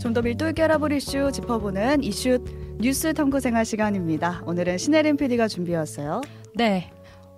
좀 더 밀도 있게 알아볼 이슈 짚어보는 이슈 뉴스 탐구 생활 시간입니다. 오늘은 신혜림 PD가 준비했어요. 네.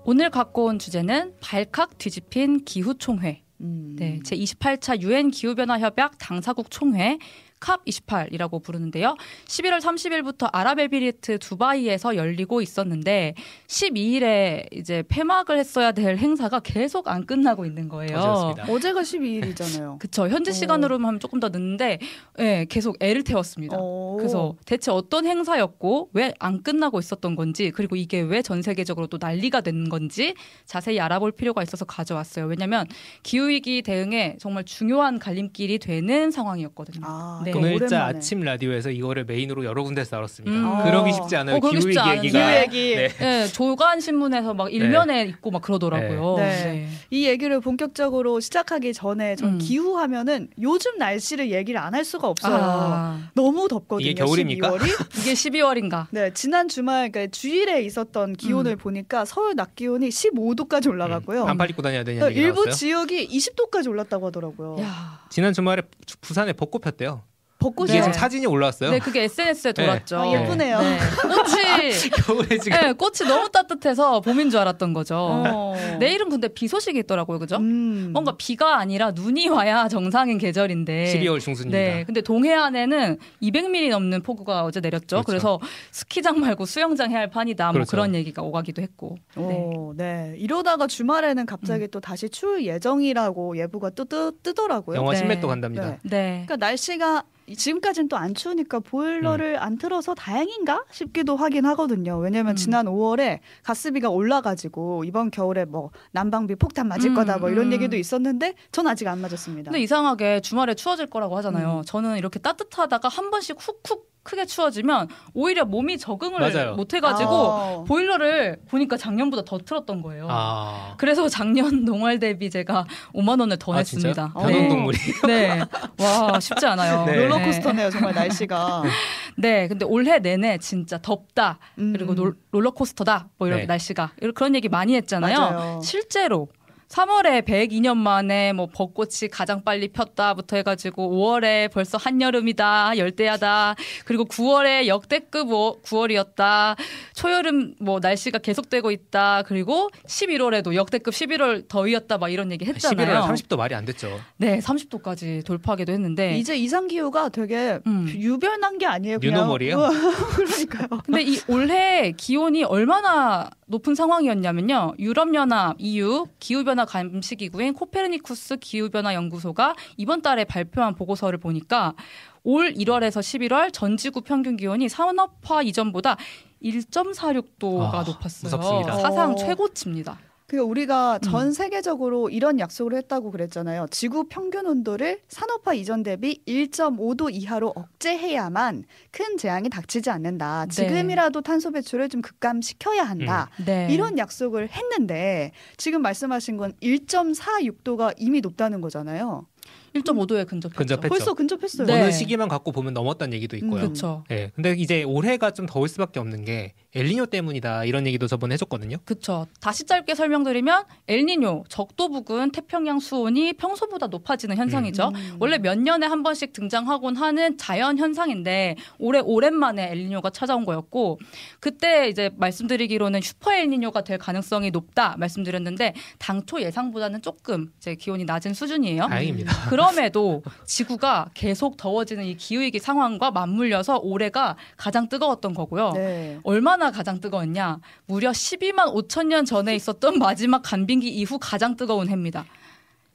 오늘 갖고 온 주제는 발칵 뒤집힌 기후총회. 음. 네, 제 28차 유엔 기후변화 협약 당사국 총회 캅 28이라고 부르는데요. 11월 30일부터 아랍에미리트 두바이에서 열리고 있었는데 12일에 이제 폐막을 했어야 될 행사가 계속 안 끝나고 있는 거예요. 맞습니다. 어제가 12일이잖아요. 그쵸. 현지 시간으로 하면 조금 더 늦는데, 예, 계속 애를 태웠습니다. 어. 그래서 대체 어떤 행사였고, 왜 안 끝나고 있었던 건지, 그리고 이게 왜 전 세계적으로 또 난리가 된 건지 자세히 알아볼 필요가 있어서 가져왔어요. 왜냐면 기후위기 대응에 정말 중요한 갈림길이 되는 상황이었거든요. 아, 네. 또 오늘자 오랜만에. 아침 라디오에서 이거를 메인으로 여러 군데서 다뤘습니다. 음. 그러기 쉽지 않아요. 어, 기후 쉽지. 얘기가. 기후 얘기. 네. 네, 조간 신문에서 막 일면에 있고 막 그러더라고요. 네. 이 얘기를 본격적으로 시작하기 전에 전 음. 기후 하면은 요즘 날씨를 얘기를 안 할 수가 없어요. 아, 너무 덥거든요. 이게 겨울입니까? 12월이. 이게 12월인가? 네, 지난 주말 그러니까 주일에 있었던 기온을 보니까 서울 낮 기온이 15도까지 올라갔고요. 음. 반팔 입고 다녀야 되냐는 얘기 일부 나왔어요. 지역이 20도까지 올랐다고 하더라고요. 야. 지난 주말에 부- 부산에 벚꽃 폈대요. 벚꽃이 네. 지금 사진이 올라왔어요. 네, 그게 SNS에 네. 돌았죠. 아, 예쁘네요. 네. 꽃이 겨울에 지금 네, 꽃이 너무 따뜻해서 봄인 줄 알았던 거죠. 어. 내일은 근데 비 소식이 있더라고요, 그죠? 음. 뭔가 비가 아니라 눈이 와야 정상인 계절인데. 12월 중순입니다. 네, 근데 동해안에는 200mm 넘는 폭우가 어제 내렸죠. 그렇죠. 그래서 스키장 말고 수영장 해야 할 판이다. 뭐 그렇죠. 그런 얘기가 오가기도 했고. 네. 오, 네. 이러다가 주말에는 갑자기 또 다시 추울 예정이라고 예보가 또 뜨, 뜨더라고요. 영하 네. 10m 간답니다. 네. 네. 그러니까 날씨가 지금까지는 또 안 추우니까 보일러를 안 틀어서 다행인가 싶기도 하긴 하거든요. 왜냐면 음. 지난 5월에 가스비가 올라가지고 이번 겨울에 뭐 난방비 폭탄 맞을 음, 거다 뭐 이런 음. 얘기도 있었는데 전 아직 안 맞았습니다. 근데 이상하게 주말에 추워질 거라고 하잖아요. 음. 저는 이렇게 따뜻하다가 한 번씩 훅훅 크게 추워지면 오히려 몸이 적응을 맞아요. 못 해가지고 아. 보일러를 보니까 작년보다 더 틀었던 거예요. 아, 그래서 작년 농활 대비 제가 5만 원을 더 아? 냈습니다. 변온동물이. 네. 와, 쉽지 않아요. 네. 롤러코스터네요, 정말 날씨가. 네. 근데 올해 내내 진짜 덥다. 음. 그리고 놀- 롤러코스터다. 뭐 이런 네. 날씨가. 이런 그런 얘기 많이 했잖아요. 맞아요. 실제로 3월에 102년 만에 뭐 벚꽃이 가장 빨리 폈다부터 해가지고 5월에 벌써 한여름이다 열대야다 그리고 9월에 역대급 9월이었다 초여름 뭐 날씨가 계속되고 있다 그리고 11월에도 역대급 11월 더위였다 막 이런 얘기 11월에 했잖아요. 30도 말이 안 됐죠. 네, 30도까지 돌파하기도 했는데 이제 이상 기후가 되게 음. 유별난 게 아니에요. 그냥. 뉴노멀이에요? 우와, 그러니까요. 근데 이 올해 기온이 얼마나 높은 상황이었냐면요. 유럽 연합 EU 기후 변화 감시기구인 코페르니쿠스 기후변화 연구소가 이번 달에 발표한 보고서를 보니까 올 1월에서 11월 전 지구 평균 기온이 산업화 이전보다 1.46도가 아, 높았어요. 무섭습니다. 사상 어. 최고치입니다. 그러니까 우리가 전 음. 세계적으로 이런 약속을 했다고 그랬잖아요. 지구 평균 온도를 산업화 이전 대비 1.5도 이하로 억제해야만 큰 재앙이 닥치지 않는다. 네. 지금이라도 탄소 배출을 좀 급감시켜야 한다. 네. 이런 약속을 했는데 지금 말씀하신 건 1.46도가 이미 높다는 거잖아요. 1.5도에 근접했죠. 근접했죠. 벌써 근접했어요. 네. 어느 시기만 갖고 보면 넘었다는 얘기도 있고요. 음. 그렇죠. 예. 근데 이제 올해가 좀 더울 수밖에 없는 게 엘니뇨 때문이다 이런 얘기도 저번에 해줬거든요. 그렇죠. 다시 짧게 설명드리면 엘니뇨 적도 부근 태평양 수온이 평소보다 높아지는 현상이죠. 음. 원래 몇 년에 한 번씩 등장하곤 하는 자연 현상인데 올해 오랜만에 엘니뇨가 찾아온 거였고 그때 이제 말씀드리기로는 슈퍼 엘니뇨가 될 가능성이 높다 말씀드렸는데 당초 예상보다는 조금 이제 기온이 낮은 수준이에요. 다행입니다. 그럼에도 지구가 계속 더워지는 이 기후위기 상황과 맞물려서 올해가 가장 뜨거웠던 거고요. 네. 얼마나 가장 뜨거웠냐? 무려 12만 5천 년 전에 있었던 마지막 간빙기 이후 가장 뜨거운 해입니다.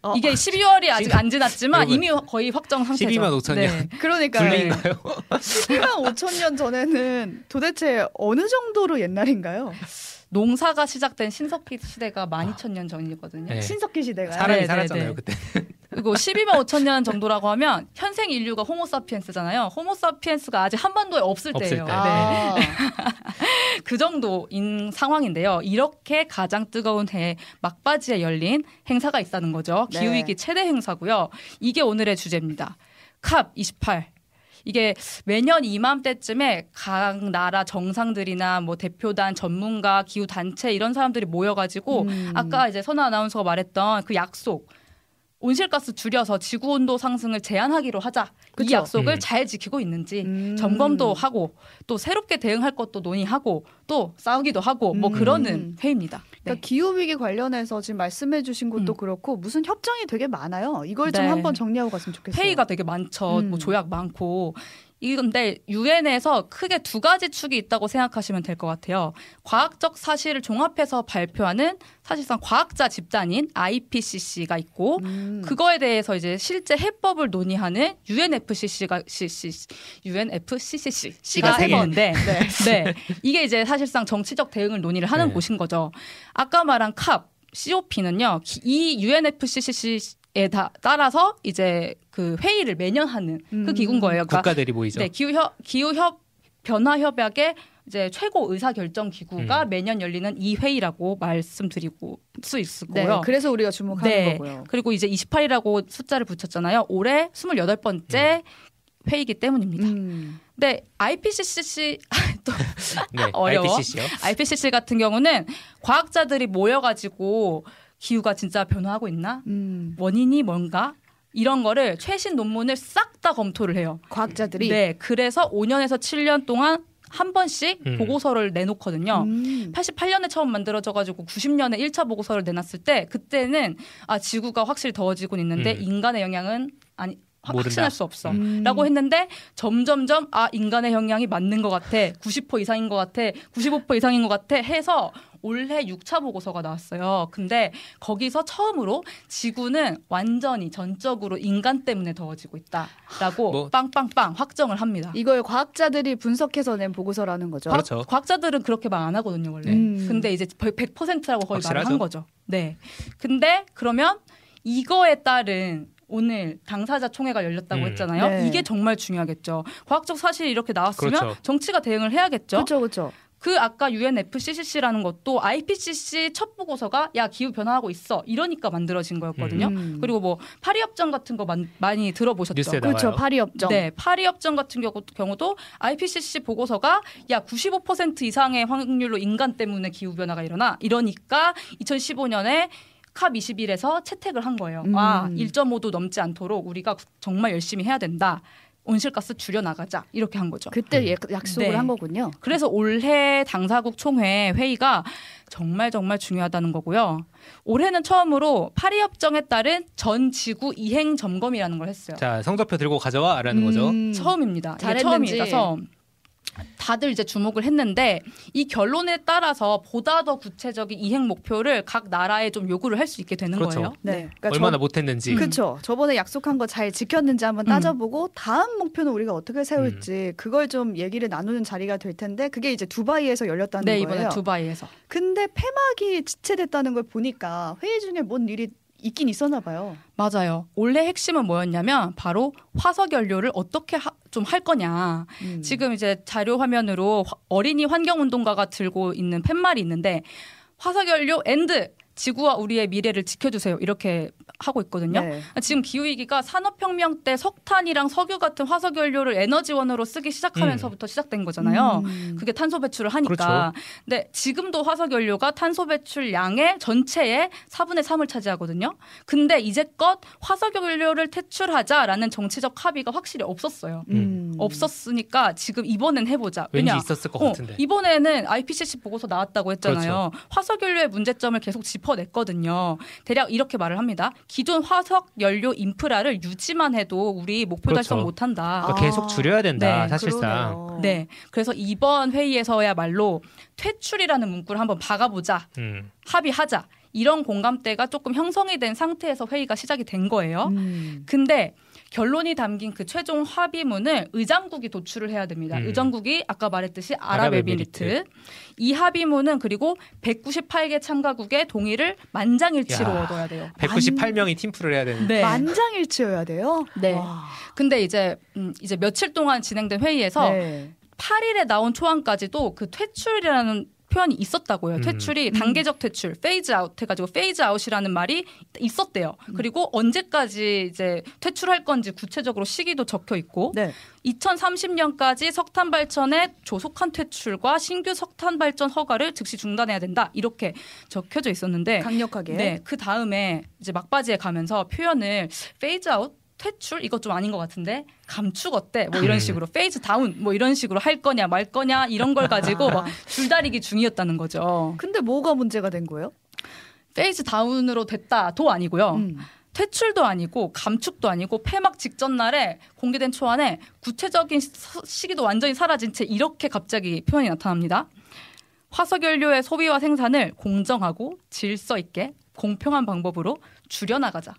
어. 이게 12월이 아직 안 지났지만 이미 거의 확정 상태죠. 12만 5천 년. 그러니까 불리인가요? 12만 5천 년 전에는 도대체 어느 정도로 옛날인가요? 농사가 시작된 신석기 시대가 12,000년 전이거든요. 네. 신석기 시대가. 사람이 네, 살았잖아요 네, 그때. 그리고 12만 5천 년 정도라고 하면 현생 인류가 호모사피엔스잖아요. 호모사피엔스가 아직 한반도에 없을, 없을 때예요. 때. 네. 아, 그 정도인 상황인데요. 이렇게 가장 뜨거운 해 막바지에 열린 행사가 있다는 거죠. 네. 기후위기 최대 행사고요. 이게 오늘의 주제입니다. 캅 28. 이게 매년 이맘때쯤에 각 나라 정상들이나 뭐 대표단 전문가 기후 단체 이런 사람들이 모여가지고 음. 아까 이제 선아 아나운서가 말했던 그 약속 온실가스 줄여서 지구 온도 상승을 제한하기로 하자. 이 그쵸? 약속을 음. 잘 지키고 있는지 음. 점검도 하고 또 새롭게 대응할 것도 논의하고 또 싸우기도 하고 뭐 음. 그러는 회의입니다. 네. 그러니까 기후 위기 관련해서 지금 말씀해주신 것도 음. 그렇고 무슨 협정이 되게 많아요. 이걸 좀 네. 한번 정리하고 갔으면 좋겠어요. 회의가 되게 많죠. 음. 뭐 조약 많고. 이건데 유엔에서 크게 두 가지 축이 있다고 생각하시면 될 것 같아요. 과학적 사실을 종합해서 발표하는 사실상 과학자 집단인 IPCC가 있고 음. 그거에 대해서 이제 실제 해법을 논의하는 UNFCC가 CC, UNFCCC가 C가 세 개. 해법인데 네. 이게 이제 사실상 정치적 대응을 논의를 하는 네. 곳인 거죠. 아까 말한 캅 COP는요. 이 UNFCCC 에 다, 따라서 이제 그 회의를 매년 하는 그 음. 기구인 거예요. 그러니까 국가들이 모이죠. 네, 기후 협 기후 협 변화 협약의 이제 최고 의사 결정 기구가 음. 매년 열리는 이 회의라고 말씀드리고 수 있을 네, 거고요. 그래서 우리가 주목하는 네. 거고요. 그리고 이제 28이라고 숫자를 붙였잖아요. 올해 28번째 회의이기 때문입니다. 음. 근데 IPCC 또 네, 어려워. IPCC요. IPCC 같은 경우는 과학자들이 모여가지고 기후가 진짜 변화하고 있나? 음. 원인이 뭔가? 이런 거를 최신 논문을 싹 다 검토를 해요. 과학자들이 네, 그래서 5년에서 7년 동안 한 번씩 음. 보고서를 내놓거든요. 음. 88년에 처음 만들어져가지고 90년에 1차 보고서를 내놨을 때 그때는 아 지구가 확실히 더워지고 있는데 음. 인간의 영향은 아니 확-. 확신할 수 없어. 음. 라고 했는데 점점점 아 인간의 영향이 맞는 것 같아 90% 이상인 것 같아 95% 이상인 것 같아 해서 올해 6차 보고서가 나왔어요. 근데 거기서 처음으로 지구는 완전히 전적으로 인간 때문에 더워지고 있다라고 뭐- 빵빵빵 확정을 합니다. 이걸 과학자들이 분석해서 낸 보고서라는 거죠. 과학- 그렇죠. 과학자들은 그렇게 말 안 하거든요 원래. 음. 근데 이제 100%라고 거의 말을. 한 거죠. 네. 근데 그러면 이거에 따른 오늘 당사자 총회가 열렸다고 음. 했잖아요. 네. 이게 정말 중요하겠죠. 과학적 사실이 이렇게 나왔으면 그렇죠. 정치가 대응을 해야겠죠. 그렇죠, 그렇죠. 그 아까 UNFCCC라는 것도 IPCC 첫 보고서가 야 기후 변화하고 있어 이러니까 만들어진 거였거든요. 음. 그리고 뭐 파리 협정 같은 거 만- 많이 들어보셨죠? 뉴스에 그렇죠. 나와요. 파리 협정. 네, 파리 협정 같은 경우, 경우도 IPCC 보고서가 야 95% 이상의 확률로 인간 때문에 기후 변화가 일어나 이러니까 2015년에 캅 21에서 채택을 한 거예요. 음. 아, 1.5도 넘지 않도록 우리가 정말 열심히 해야 된다. 온실가스 줄여 나가자. 이렇게 한 거죠. 그때 음. 예- 약속을 네. 한 거군요. 그래서 올해 당사국 총회 회의가 정말 정말 중요하다는 거고요. 올해는 처음으로 파리 협정에 따른 전 지구 이행 점검이라는 걸 했어요. 자 성적표 들고 가져와라는 거죠. 음. 처음입니다. 이게 잘했는지. 처음이라서 다들 이제 주목을 했는데 이 결론에 따라서 보다 더 구체적인 이행 목표를 각 나라에 좀 요구를 할 수 있게 되는 그렇죠. 거예요. 네. 그러니까 얼마나 저, 못했는지. 그렇죠. 저번에 약속한 거 잘 지켰는지 한번 음. 따져보고 다음 목표는 우리가 어떻게 세울지 그걸 좀 얘기를 나누는 자리가 될 텐데 그게 이제 두바이에서 열렸다는 네, 거예요. 이번에 두바이에서. 근데 폐막이 지체됐다는 걸 보니까 회의 중에 뭔 일이 있긴 있었나 봐요. 맞아요. 원래 핵심은 뭐였냐면 바로 화석 연료를 어떻게 좀 할 거냐. 음. 지금 이제 자료 화면으로 화- 어린이 환경 운동가가 들고 있는 팻말이 있는데 화석 연료 END 지구와 우리의 미래를 지켜주세요. 이렇게 하고 있거든요. 네. 지금 기후위기가 산업혁명 때 석탄이랑 석유 같은 화석연료를 에너지원으로 쓰기 시작하면서부터 시작된 거잖아요. 음. 그게 탄소 배출을 하니까. 근데 지금도 화석연료가 탄소 배출량의 전체의 4분의 3을 차지하거든요. 근데 이제껏 화석연료를 퇴출하자라는 정치적 합의가 확실히 없었어요. 음. 없었으니까 지금 이번엔 해보자. 왠지 왜냐? 있었을 것 어, 같은데. 이번에는 IPCC 보고서 나왔다고 했잖아요. 그렇죠. 화석 연료의 문제점을 계속 짚어냈거든요. 대략 이렇게 말을 합니다. 기존 화석 연료 인프라를 유지만 해도 우리 목표 그렇죠. 달성 못한다. 그러니까 계속 줄여야 된다. 네, 사실상. 그러네요. 네. 그래서 이번 회의에서야 말로 퇴출이라는 문구를 한번 박아보자. 음. 합의하자. 이런 공감대가 조금 형성이 된 상태에서 회의가 시작이 된 거예요. 음. 근데 결론이 담긴 그 최종 합의문을 의장국이 도출을 해야 됩니다. 음. 의장국이 아까 말했듯이 아랍에미리트. 아랍에미리트. 이 합의문은 그리고 198개 참가국의 동의를 만장일치로 야. 얻어야 돼요. 198명이 팀플을 해야 되는데. 네. 만장일치여야 돼요. 네. 와. 근데 이제 음, 이제 며칠 동안 진행된 회의에서 네. 8일에 나온 초안까지도 그 퇴출이라는 표현이 있었다고요. 음. 퇴출이 음. 단계적 퇴출, phase out 해가지고 phase out이라는 말이 있었대요. 음. 그리고 언제까지 이제 퇴출할 건지 구체적으로 시기도 적혀 있고 네. 2030년까지 석탄 발전의 조속한 퇴출과 신규 석탄 발전 허가를 즉시 중단해야 된다. 이렇게 적혀져 있었는데 강력하게. 네, 그 다음에 이제 막바지에 가면서 표현을 phase out 퇴출 이거 좀 아닌 것 같은데 감축 어때 뭐 이런 음. 식으로 phase down 뭐 이런 식으로 할 거냐 말 거냐 이런 걸 가지고 막 줄다리기 중이었다는 거죠. 근데 뭐가 문제가 된 거예요? phase down으로 됐다도 아니고요. 음. 퇴출도 아니고 감축도 아니고 폐막 직전 날에 공개된 초안에 구체적인 시- 시기도 완전히 사라진 채 이렇게 갑자기 표현이 나타납니다. 화석연료의 소비와 생산을 공정하고 질서 있게 공평한 방법으로 줄여나가자.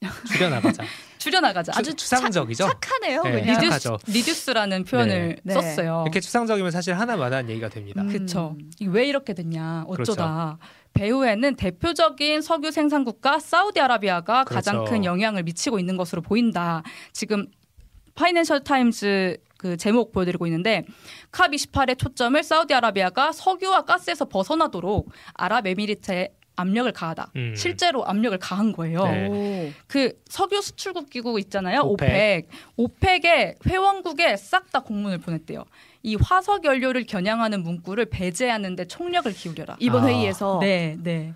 줄여나가자. 줄여나가자. 아주 추, 추상적이죠. 착하네요. 네. redu- reduce, reduce라는 표현을 네. 썼어요. 이렇게 추상적이면 사실 하나마나한 얘기가 됩니다. 음. 그쵸. 이게 왜 이렇게 됐냐. 어쩌다. 배후에는 대표적인 석유 생산 국가 사우디아라비아가 가장 그렇죠. 큰 영향을 미치고 있는 것으로 보인다. 지금 파이낸셜 타임즈 그 제목 보여드리고 있는데 COP 28의 초점을 사우디아라비아가 석유와 가스에서 벗어나도록 아랍에미리트에 압력을 가하다. 음. 실제로 압력을 가한 거예요. 네. 오. 그 석유 수출국 기구 있잖아요. 오펙. 오펙. 오펙 의 회원국에 싹 다 공문을 보냈대요. 이 화석 연료를 겨냥하는 문구를 배제하는 데 총력을 기울여라. 이번 아. 회의에서 네, 네.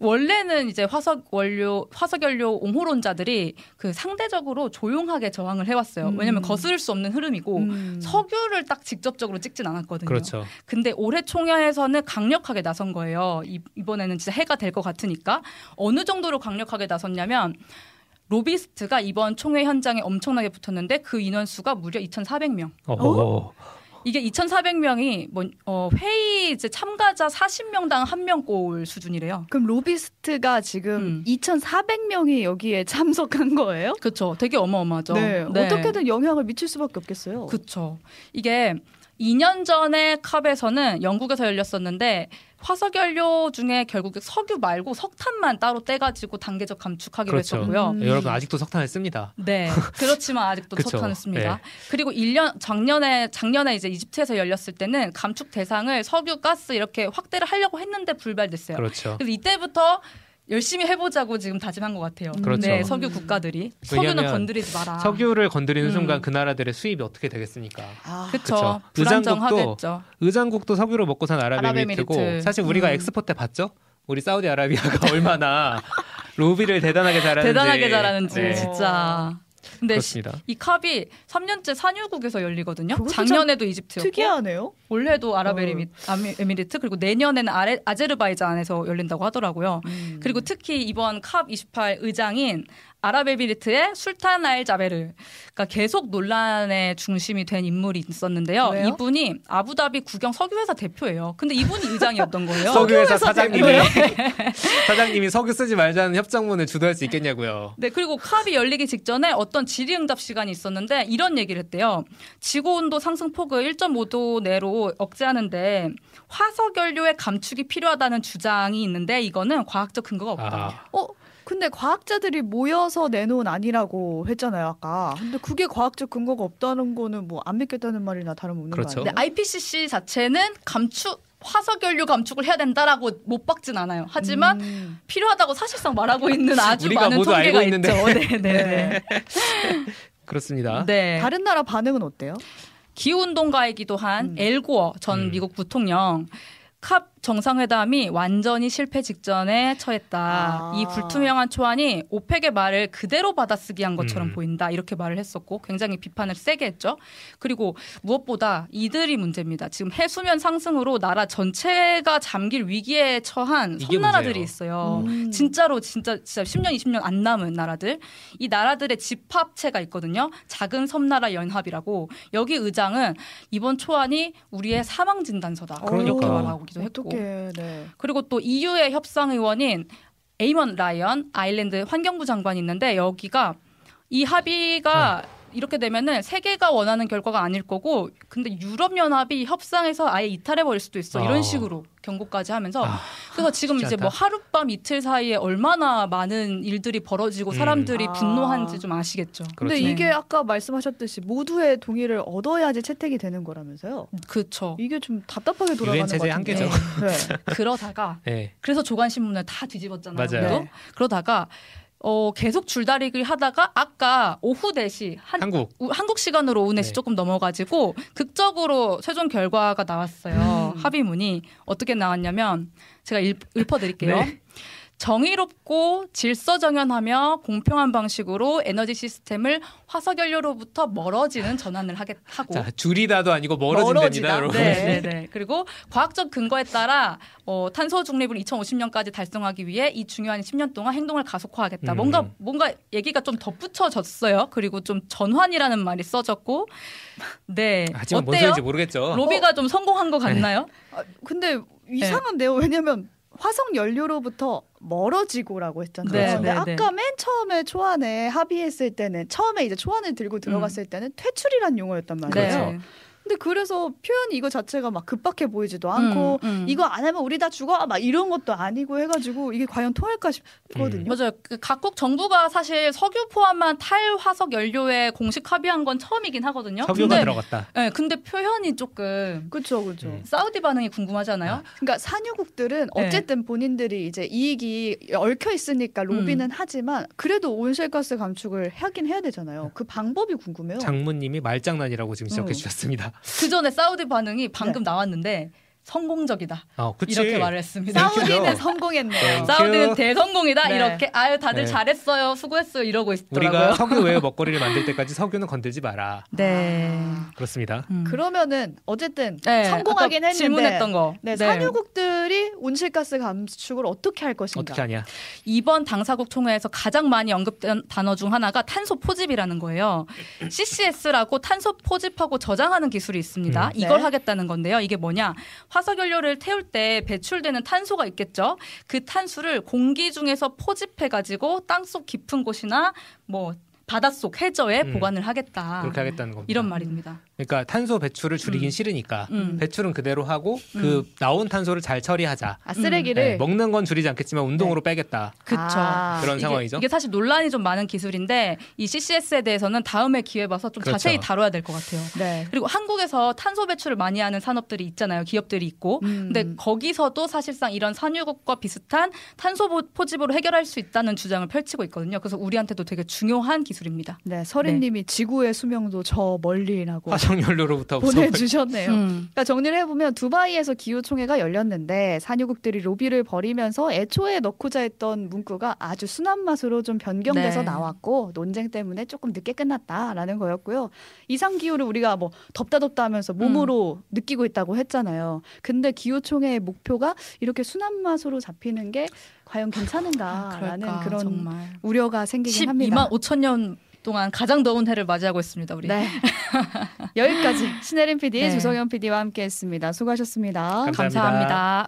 원래는 이제 화석 원료 화석 연료 옹호론자들이 그 상대적으로 조용하게 저항을 해왔어요. 음. 왜냐하면 거스를 수 없는 흐름이고 음. 석유를 딱 직접적으로 찍진 않았거든요. 그렇죠. 근데 올해 총회에서는 강력하게 나선 거예요. 이, 이번에는 진짜 해가 될 것 같으니까 어느 정도로 강력하게 나섰냐면 로비스트가 이번 총회 현장에 엄청나게 붙었는데 그 인원수가 무려 2,400명. 어? 이게 2,400명이 뭐 어, 회의 이제 참가자 40명당 한 명 꼴 수준이래요. 그럼 로비스트가 지금 음. 2,400명이 여기에 참석한 거예요? 그렇죠. 되게 어마어마하죠. 네. 어떻게든 영향을 미칠 수밖에 없겠어요. 그렇죠. 이게 2년 전에 캅에서는 영국에서 열렸었는데 화석 연료 중에 결국 석유 말고 석탄만 따로 떼가지고 단계적 감축하기로 그렇죠. 했었고요. 음. 네, 여러분 아직도 석탄을 씁니다. 네. 그렇지만 아직도 그쵸. 석탄을 씁니다. 네. 그리고 1년 작년에 작년에 이제 이집트에서 열렸을 때는 감축 대상을 석유, 가스 이렇게 확대를 하려고 했는데 불발됐어요. 그렇죠. 그래서 이때부터 열심히 해보자고 지금 다짐한 것 같아요. 그렇죠. 네, 석유 국가들이 석유는 건드리지 마라. 석유를 건드리는 음. 순간 그 나라들의 수입이 어떻게 되겠습니까? 아, 그렇죠. 불안정하겠죠. 의장국도 석유를 먹고 산 아랍에미리트고 아랍에미리트. 사실 우리가 음. 엑스포 때 봤죠? 우리 사우디아라비아가 얼마나 로비를 대단하게 잘하는지 대단하게 잘하는지 네, 진짜. 근데 시- 그렇습니다. 이 컵이 3년째 산유국에서 열리거든요. 작년에도 이집트였고 특이하네요. 올해도 아랍에미리트 그리고 내년에는 아레, 아제르바이잔에서 열린다고 하더라고요. 음. 그리고 특히 이번 캅28 의장인 아랍에미리트의 술탄 알 자베르가 계속 논란의 중심이 된 인물이 있었는데요. 왜요? 이분이 아부다비 국영 석유회사 대표예요. 근데 이분이 의장이었던 거예요. 석유회사 사장님이 사장님이 석유 쓰지 말자는 협정문을 주도할 수 있겠냐고요. 네, 그리고 캅이 열리기 직전에 어떤 질의응답 시간이 있었는데 이런 얘기를 했대요. 지구 온도 상승 폭을 1.5도 내로 억제하는데 화석 연료의 감축이 필요하다는 주장이 있는데 이거는 과학적 근거가 없다. 아, 어, 근데 과학자들이 모여서 내놓은 아니라고 했잖아요, 아까. 근데 그게 과학적 근거가 없다는 거는 뭐 안 믿겠다는 말이나 다름없는 그렇죠. 거 근데 아니에요? IPCC 자체는 감축 화석 연료 감축을 해야 된다라고 못 박진 않아요. 하지만 음. 필요하다고 사실상 말하고 있는 아주 우리가 많은 모두 통계가 알고 있는데. 있죠. 네, 네, 네. 그렇습니다. 네. 다른 나라 반응은 어때요? 기후운동가이기도 한 음. 엘고어 전 음. 미국 부통령 캅 정상회담이 완전히 실패 직전에 처했다. 아. 이 불투명한 초안이 오펙의 말을 그대로 받아쓰기 한 것처럼 음. 보인다. 이렇게 말을 했었고 굉장히 비판을 세게 했죠. 그리고 무엇보다 이들이 문제입니다. 지금 해수면 상승으로 나라 전체가 잠길 위기에 처한 섬나라들이. 있어요. 음. 진짜로 진짜 진짜 10년 20년 안 남은 나라들 이 나라들의 집합체가 있거든요. 작은 섬나라 연합이라고 여기 의장은 이번 초안이 우리의 사망 진단서다. 그러니까. 이렇게 말하기도 했고 어떻게 네. 그리고 또 EU의 협상 의원인 에이먼 라이언 아일랜드 환경부 장관이 있는데 여기가 이 합의가 이렇게 되면은 세계가 원하는 결과가 아닐 거고 근데 유럽 연합이 협상에서 아예 이탈해 버릴 수도 있어. 이런 어. 식으로 경고까지 하면서 아, 그래서 지금 이제 뭐. 하룻밤 이틀 사이에 얼마나 많은 일들이 벌어지고 음. 사람들이 아. 분노한지 좀 아시겠죠. 근데 그렇죠. 이게 아까 말씀하셨듯이 모두의 동의를 얻어야지 채택이 되는 거라면서요. 그렇죠. 이게 좀 답답하게 돌아가는 것 같은데. 네. 그러다가 네. 그래서 조간 신문을 다 뒤집었잖아요. 맞아요. 네. 그러다가 어, 계속 줄다리기 하다가 아까 오후 4시 한 한국 우- 한국 시간으로 오후 4시 네. 조금 넘어가지고 극적으로 최종 결과가 나왔어요. 음. 합의문이 어떻게 나왔냐면 제가 읽, 읊어드릴게요. 네. 정의롭고 질서정연하며 공평한 방식으로 에너지 시스템을 화석연료로부터 멀어지는 전환을 하겠, 하고 자 줄이다도 아니고 멀어진답니다, 멀어지다. 여러분. 네, 네, 네. 그리고 과학적 근거에 따라 어, 탄소 중립을 2050년까지 달성하기 위해 이 중요한 10년 동안 행동을 가속화하겠다. 음. 뭔가 뭔가 얘기가 좀 덧붙여졌어요. 그리고 좀 전환이라는 말이 써졌고, 네. 하지만 뭔 어때요? 소리인지 모르겠죠. 로비가 좀 성공한 것 같나요? 아, 근데 이상한데요. 왜냐면 화석 연료로부터 멀어지고라고 했잖아요. 네, 근데 네, 아까 맨 처음에 초안에 합의했을 때는 처음에 이제 초안을 들고 들어갔을 때는 퇴출이란 용어였단 말이에요. 네. 근데 그래서 표현이 이거 자체가 막 급박해 보이지도 않고 음, 음. 이거 안 하면 우리 다 죽어 막 이런 것도 아니고 해가지고 이게 과연 통할까 싶거든요. 맞아요. 그 각국 정부가 사실 석유 포함한 탈화석 연료에 공식 합의한 건 처음이긴 하거든요. 석유가 근데, 들어갔다. 네, 근데 표현이 조금 그렇죠, 그렇죠. 음. 사우디 반응이 궁금하잖아요. 그러니까 산유국들은 네. 어쨌든 본인들이 이제 이익이 얽혀 있으니까 음. 로비는 하지만 그래도 온실가스 감축을 하긴 해야 되잖아요. 그 방법이 궁금해요. 장모님이 말장난이라고 지금 지적해 음. 주셨습니다. 그 전에 사우디 반응이 방금 네. 나왔는데 성공적이다. 어, 그치. 이렇게 말을 했습니다. 사우디- 사우디는. 성공했네요. Thank you. 사우디는 대성공이다. 네. 이렇게 아유 다들 네. 잘했어요. 수고했어요. 이러고 있더라고요. 우리가 석유 외의 먹거리를 만들 때까지 석유는 건들지 마라. 네. 그렇습니다. 음. 그러면은 어쨌든 네, 성공하긴 했는데 질문했던 거. 네, 산유국들이 온실가스 감축을 어떻게 할 것인가? 어떻게 하냐? 이번 당사국 총회에서 가장 많이 언급된 단어 중 하나가 탄소 포집이라는 거예요. CCS라고 탄소 포집하고 저장하는 기술이 있습니다. 음. 이걸 네. 하겠다는 건데요. 이게 뭐냐? 화석연료를 태울 때 배출되는 탄소가 있겠죠. 그 탄수를 공기 중에서 포집해 가지고 땅속 깊은 곳이나 뭐 바닷속 해저에 음. 보관을 하겠다. 그렇게 하겠다는 겁니다. 이런 말입니다. 그러니까 탄소 배출을 줄이긴 음. 싫으니까 음. 배출은 그대로 하고 그 나온 탄소를 잘 처리하자. 아 쓰레기를 네, 먹는 건 줄이지 않겠지만 운동으로 빼겠다. 그쵸. 아, 그런 이게, 상황이죠. 이게 사실 논란이 좀 많은 기술인데 이 CCS에 대해서는 다음에 기회 봐서 좀 그렇죠. 자세히 다뤄야 될 것 같아요. 네. 그리고 한국에서 탄소 배출을 많이 하는 산업들이 있잖아요. 기업들이 있고. 음. 근데 거기서도 사실상 이런 산유국과 비슷한 탄소 보- 포집으로 해결할 수 있다는 주장을 펼치고 있거든요. 그래서 우리한테도 되게 중요한 기술 입니다. 네, 서린님이 지구의 수명도 저 멀리라고 화석연료로부터 보내주셨네요. 음. 그러니까 정리를 해보면 두바이에서 기후총회가 열렸는데 산유국들이 로비를 벌이면서 애초에 넣고자 했던 문구가 아주 순한 맛으로 좀 변경돼서 네. 나왔고 논쟁 때문에 조금 늦게 끝났다라는 거였고요. 이상 기후를 우리가 뭐 덥다 덥다 하면서 몸으로 느끼고 있다고 했잖아요. 근데 기후총회의 목표가 이렇게 순한 맛으로 잡히는 게 과연 괜찮은가라는 그럴까, 그런 정말. 우려가 생기긴 12만 합니다. 5천 년 동안 가장 더운 해를 맞이하고 있습니다. 우리. 네. 여기까지 신혜림 PD, 네. 주성현 PD와 함께했습니다. 수고하셨습니다. 감사합니다. 감사합니다.